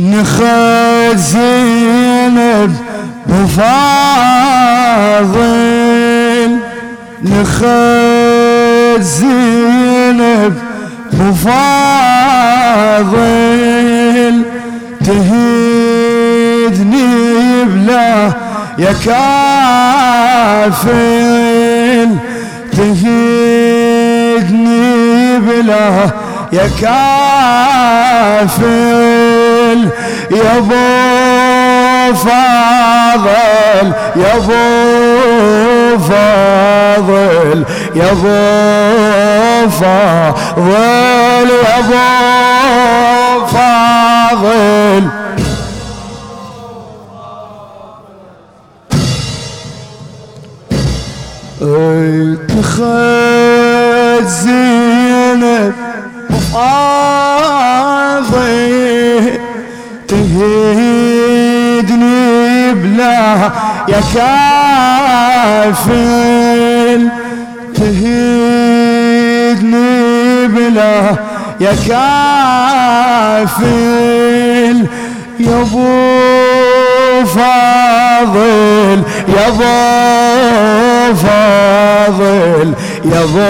نخد زينب بفاضل. نخد زينب بفاضل. تهدني بلا يا كافل تهدني بلا يا كافل يا ابو فاضل يا ابو فاضل يا ابو فاضل يا ابو فاضل اتخذ زينب وفاضي تهدني بلا يا كافل تهدني بلا يا كافل يا أبو فاضل يا أبو فاضل يا أبو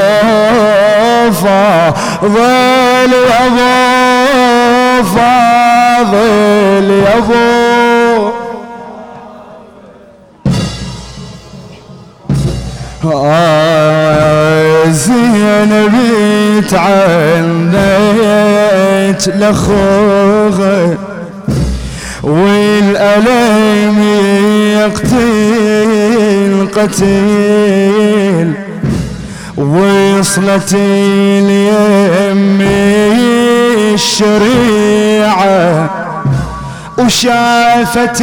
فاضل يا أبو فاضل. يا أبو. آه زينب تعنيت لخوغ والألم يقتل قتيل. وصلت اليم الشريعة وشافت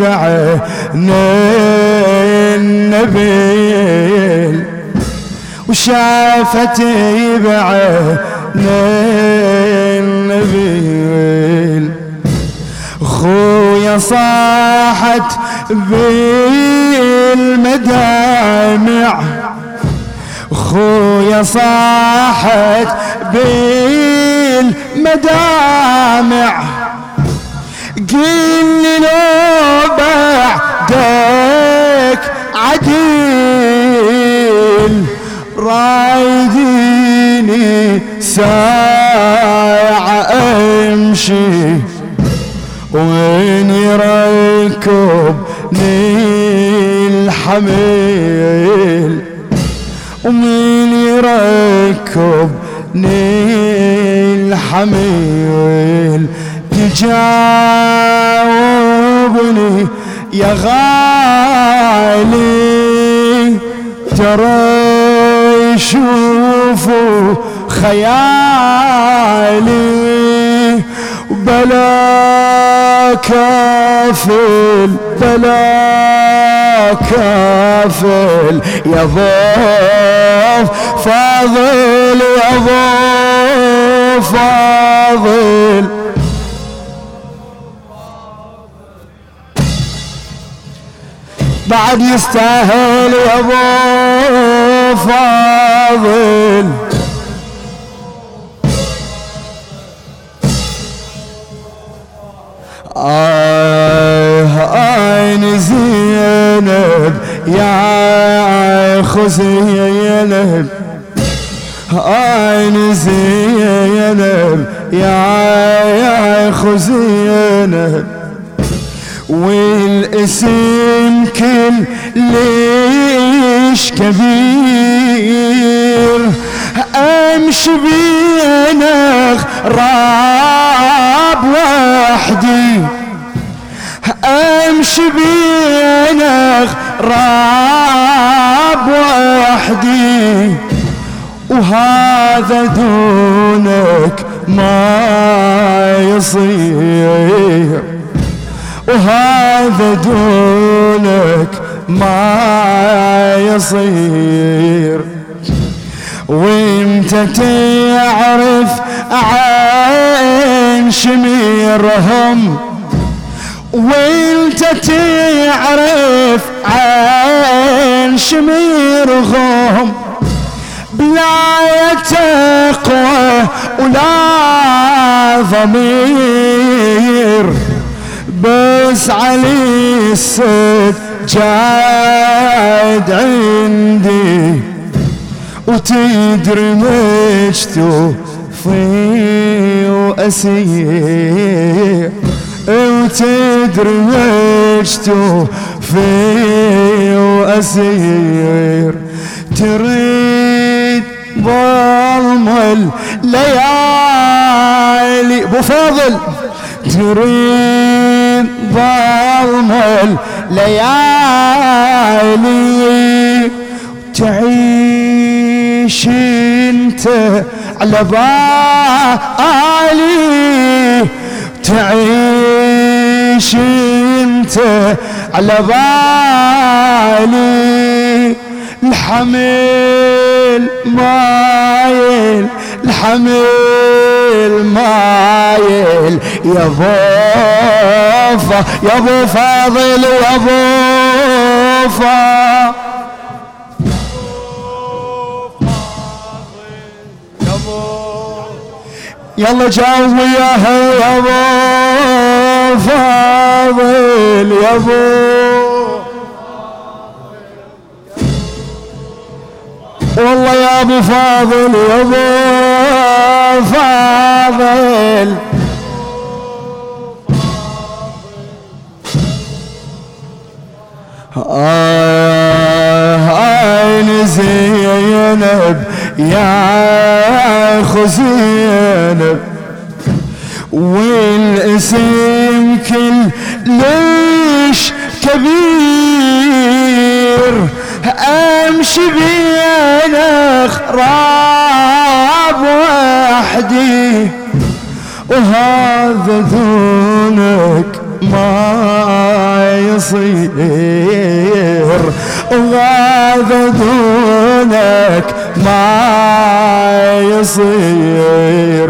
بعين النبيل. وشافت بعين النبيل. خويا صاحت بالمدامع. خويا صاحت بالمدامع قل لي لو بعدك عديل رايديني ساعة أمشي. وين يركبني الحميل؟ ومين يركبني الحميل تجاوبني يا غالي ترى يشوفوا خيالي. بلا كافل بلا كافل يا ضيف فاضل يا ضيف فاضل بعد يستاهل يا أبو فاضل. آه عين زينب يا اخو زينب عين زينب يا اخو زينب والاسم كل ليش كبير؟ امشي بينك راب وحدي. امشي بينك راب وحدي. وهذا دونك ما يصير. وهذا دونك ما يصير. وانت تعرف عين شميرهم وانت تعرف عين شميرهم. بلا تقوى ولا ضمير. بس علي السد جاد عندي. وتدري مجتو في وأسير وتدري مجتو في وأسير تريد ظلم الليالي أبو فاضل. تريد ظلم الليالي تعيش أنت على بالي تعيش أنت على بالي الحمل مايل الحمل مايل. يا بوفا يا ابو فاضل يا بوفا يلا جاوب وياها يا ابو فاضل يا ابو ابو فاضل يا ابو فاضل. آه عين زينب يا اخو زينب. والاسم كل ليش كبير أمشي بين اخراب وحدي وهذا دونك ما يصير. وهذا دونك ما يصير.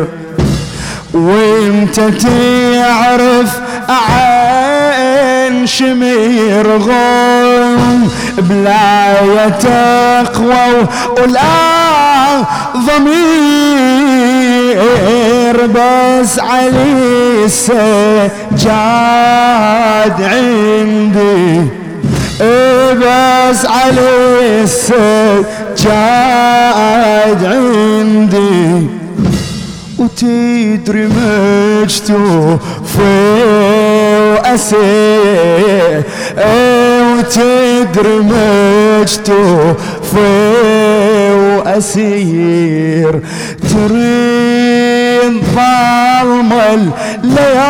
وإنت تعرف عين شمير غم بلا تقوى ولا ضمير بس علي السجاد عندي. بس علي السجاد عندي. وتدري مجتو في وأسير. وتدري مجتو في وأسير ترين ظلم الليالي.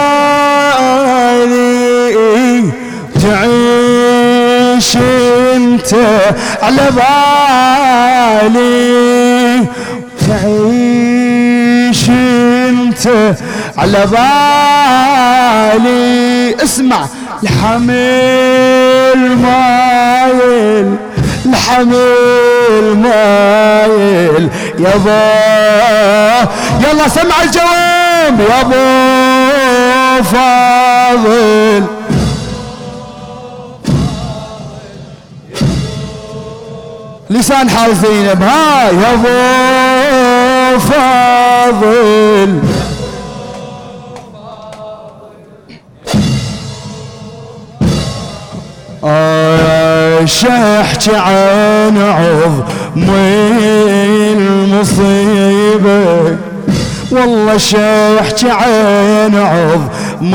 تعيش أنت على بالي. تعيش أنت على بالي. اسمع الحمل مايل الحمل مايل يابا يلا سمع الجواب يابا فاضل. لسان حال زينب ها يا ابو فاضل. احكي عن عظم المصيبة والله احكي عن عظم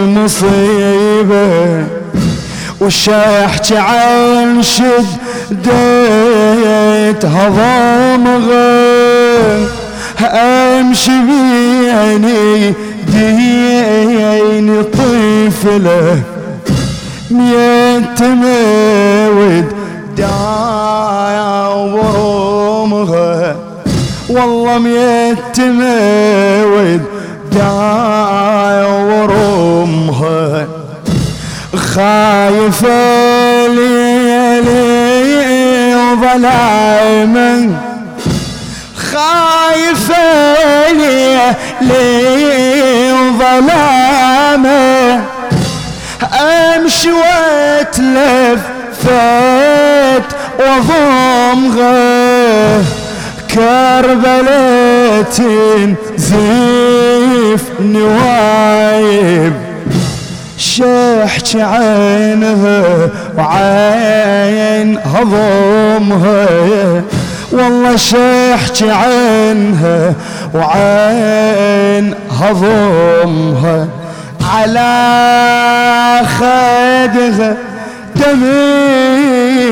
المصيبة احكي عن شديت هضمغة أمشي بيني ديني طفله ميت دايا ورمها والله ميت دايا ورمها خايفة ليلي وظلاما خايفة ليلي وظلاما امشي واتلف وضمغه كربلة زين كيف نوايب. شحكي عينها وعين هضمها. والله شحكي عينها وعين هضمها. على خدها دميعها.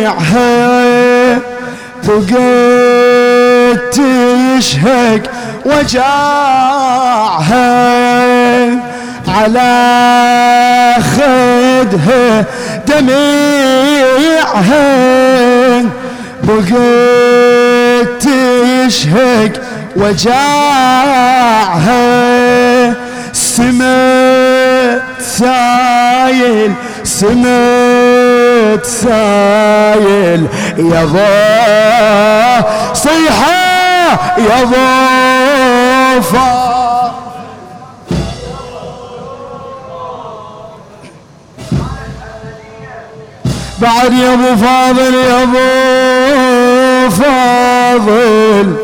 بقيت تشهق وجاعها على خدها دميعها. بقيت تشهق وجاعها سمت سايل سمت سايل. يا ضا صيحة يا ضوفا بعد يا أبو فاضل يا أبو فاضل.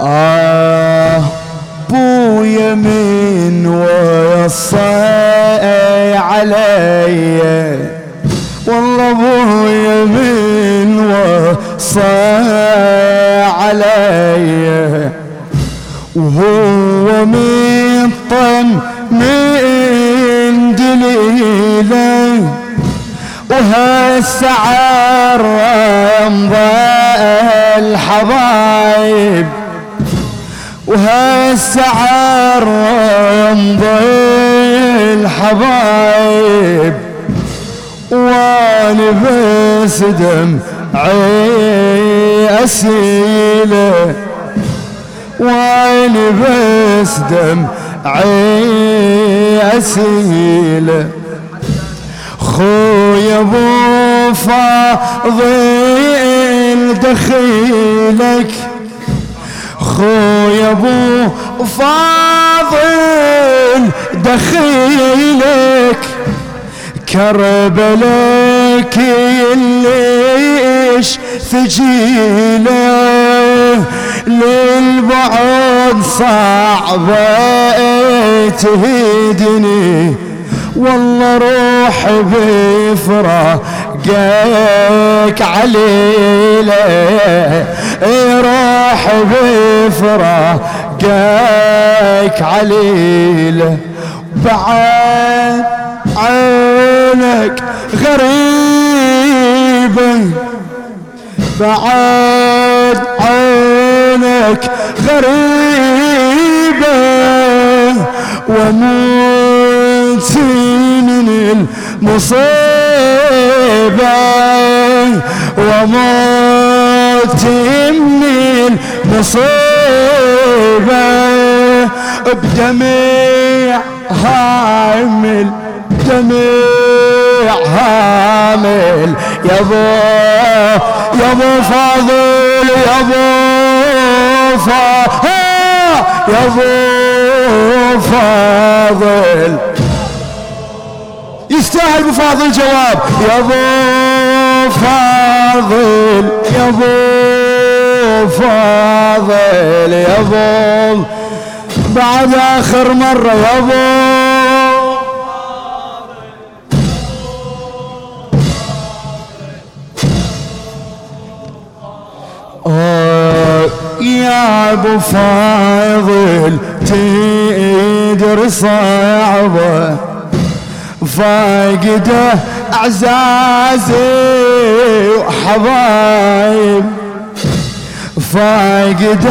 آه. من وصى علي. والله بويا من وصى علي. وهو من طن من دليله وهالسعر رمضة الحبايب وهالسعر رمضة الحبايب وأنا بس دمعي اسيله وأنا بس دمعي اسيله خويا أبو فاضل دخيلك خويا ابو فاضل دخيلك كربلك ليش ثجيلة. للبعد صعبة تهدني والله روح بفراقك عليلة. روح بفراقك عليله بعد عينك غريبة بعد عينك غريبة وموتي من المصيبة. وموتي من المصيبة بدميع هامل. دميع هامل يابو يابو فاضل يابو فاضل يابو فاضل. يستاهل أبو فاضل جواب. يابو فاضل يابو فاضل. يابو بعد آخر مرة يابو يا أبو فاضل تدري صعبة فاقده أعزازي وحبايب. فاقده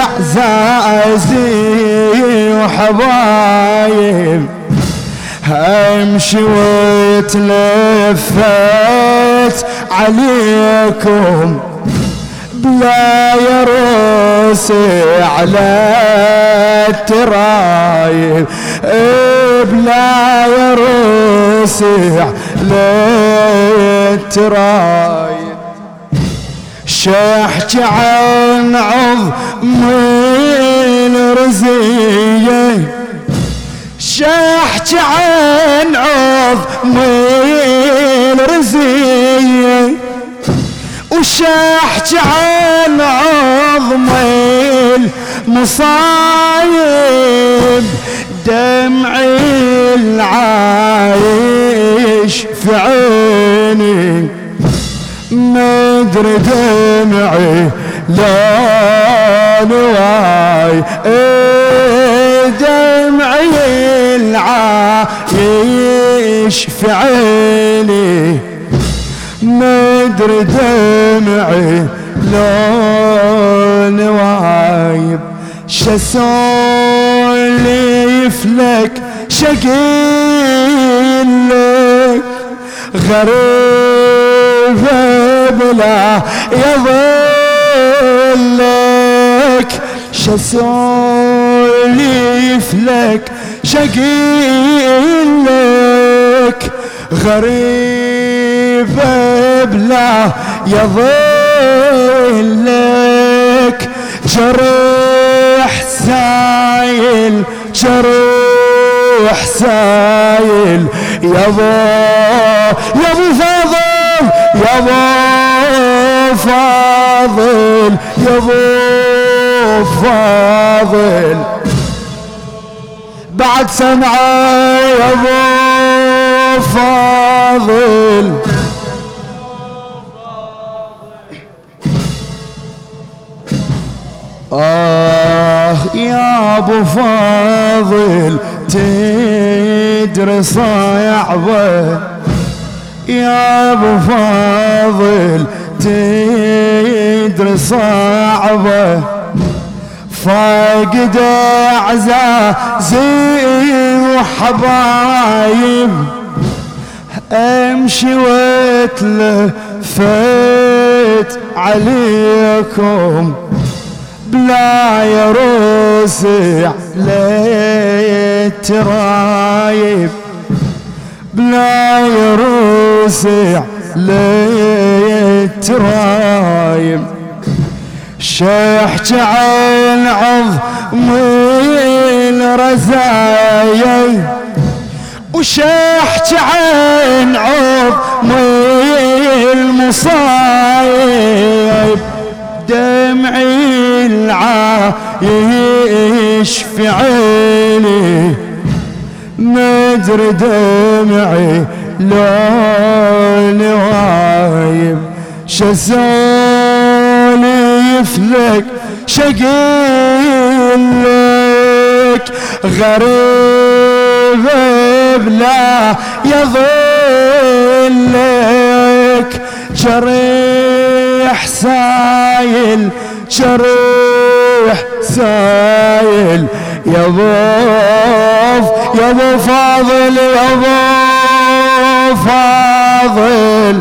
اعزازي وحبايب. امشي وتلفت عليكم بلا يرسي على الترايب. بلا يرسي على الترايب. شحكي عن عظم الرزية شحكي عن عظم الرزية وشحت عن عظمي المصايب دمعي العايش في عيني. مدري دمعي لا نواي دمعي العايش في عيني. مدري دمعي لون وايب شسوليف لك؟ شقيل لك؟ غريب بلا يظلك. شسوليف لك؟ شقيل لك؟ غريب بلا يظلك جرح سايل جرح سايل. يابا يابو فاضل يابو فاضل يابو فاضل. بعد سمعه يابو فاضل. آه يا أبو فاضل تدري صعبة يا أبو فاضل تدري صعبة. فاقد أعزازي وحبايب. أمشي وأتلفت عليكم بلا يروسع للترايب بلا يروسع للترايب شحت عين عظمي الرزايا وشحت عين عظمي المصايب دمعي العايش في عيني. مدري دمعي لون وايب شسوليف لك شقيل لك. غريب بلا يظلك جريح سايل جريح سايل. يا ضيف يا ابو فاضل يا ابو فاضل.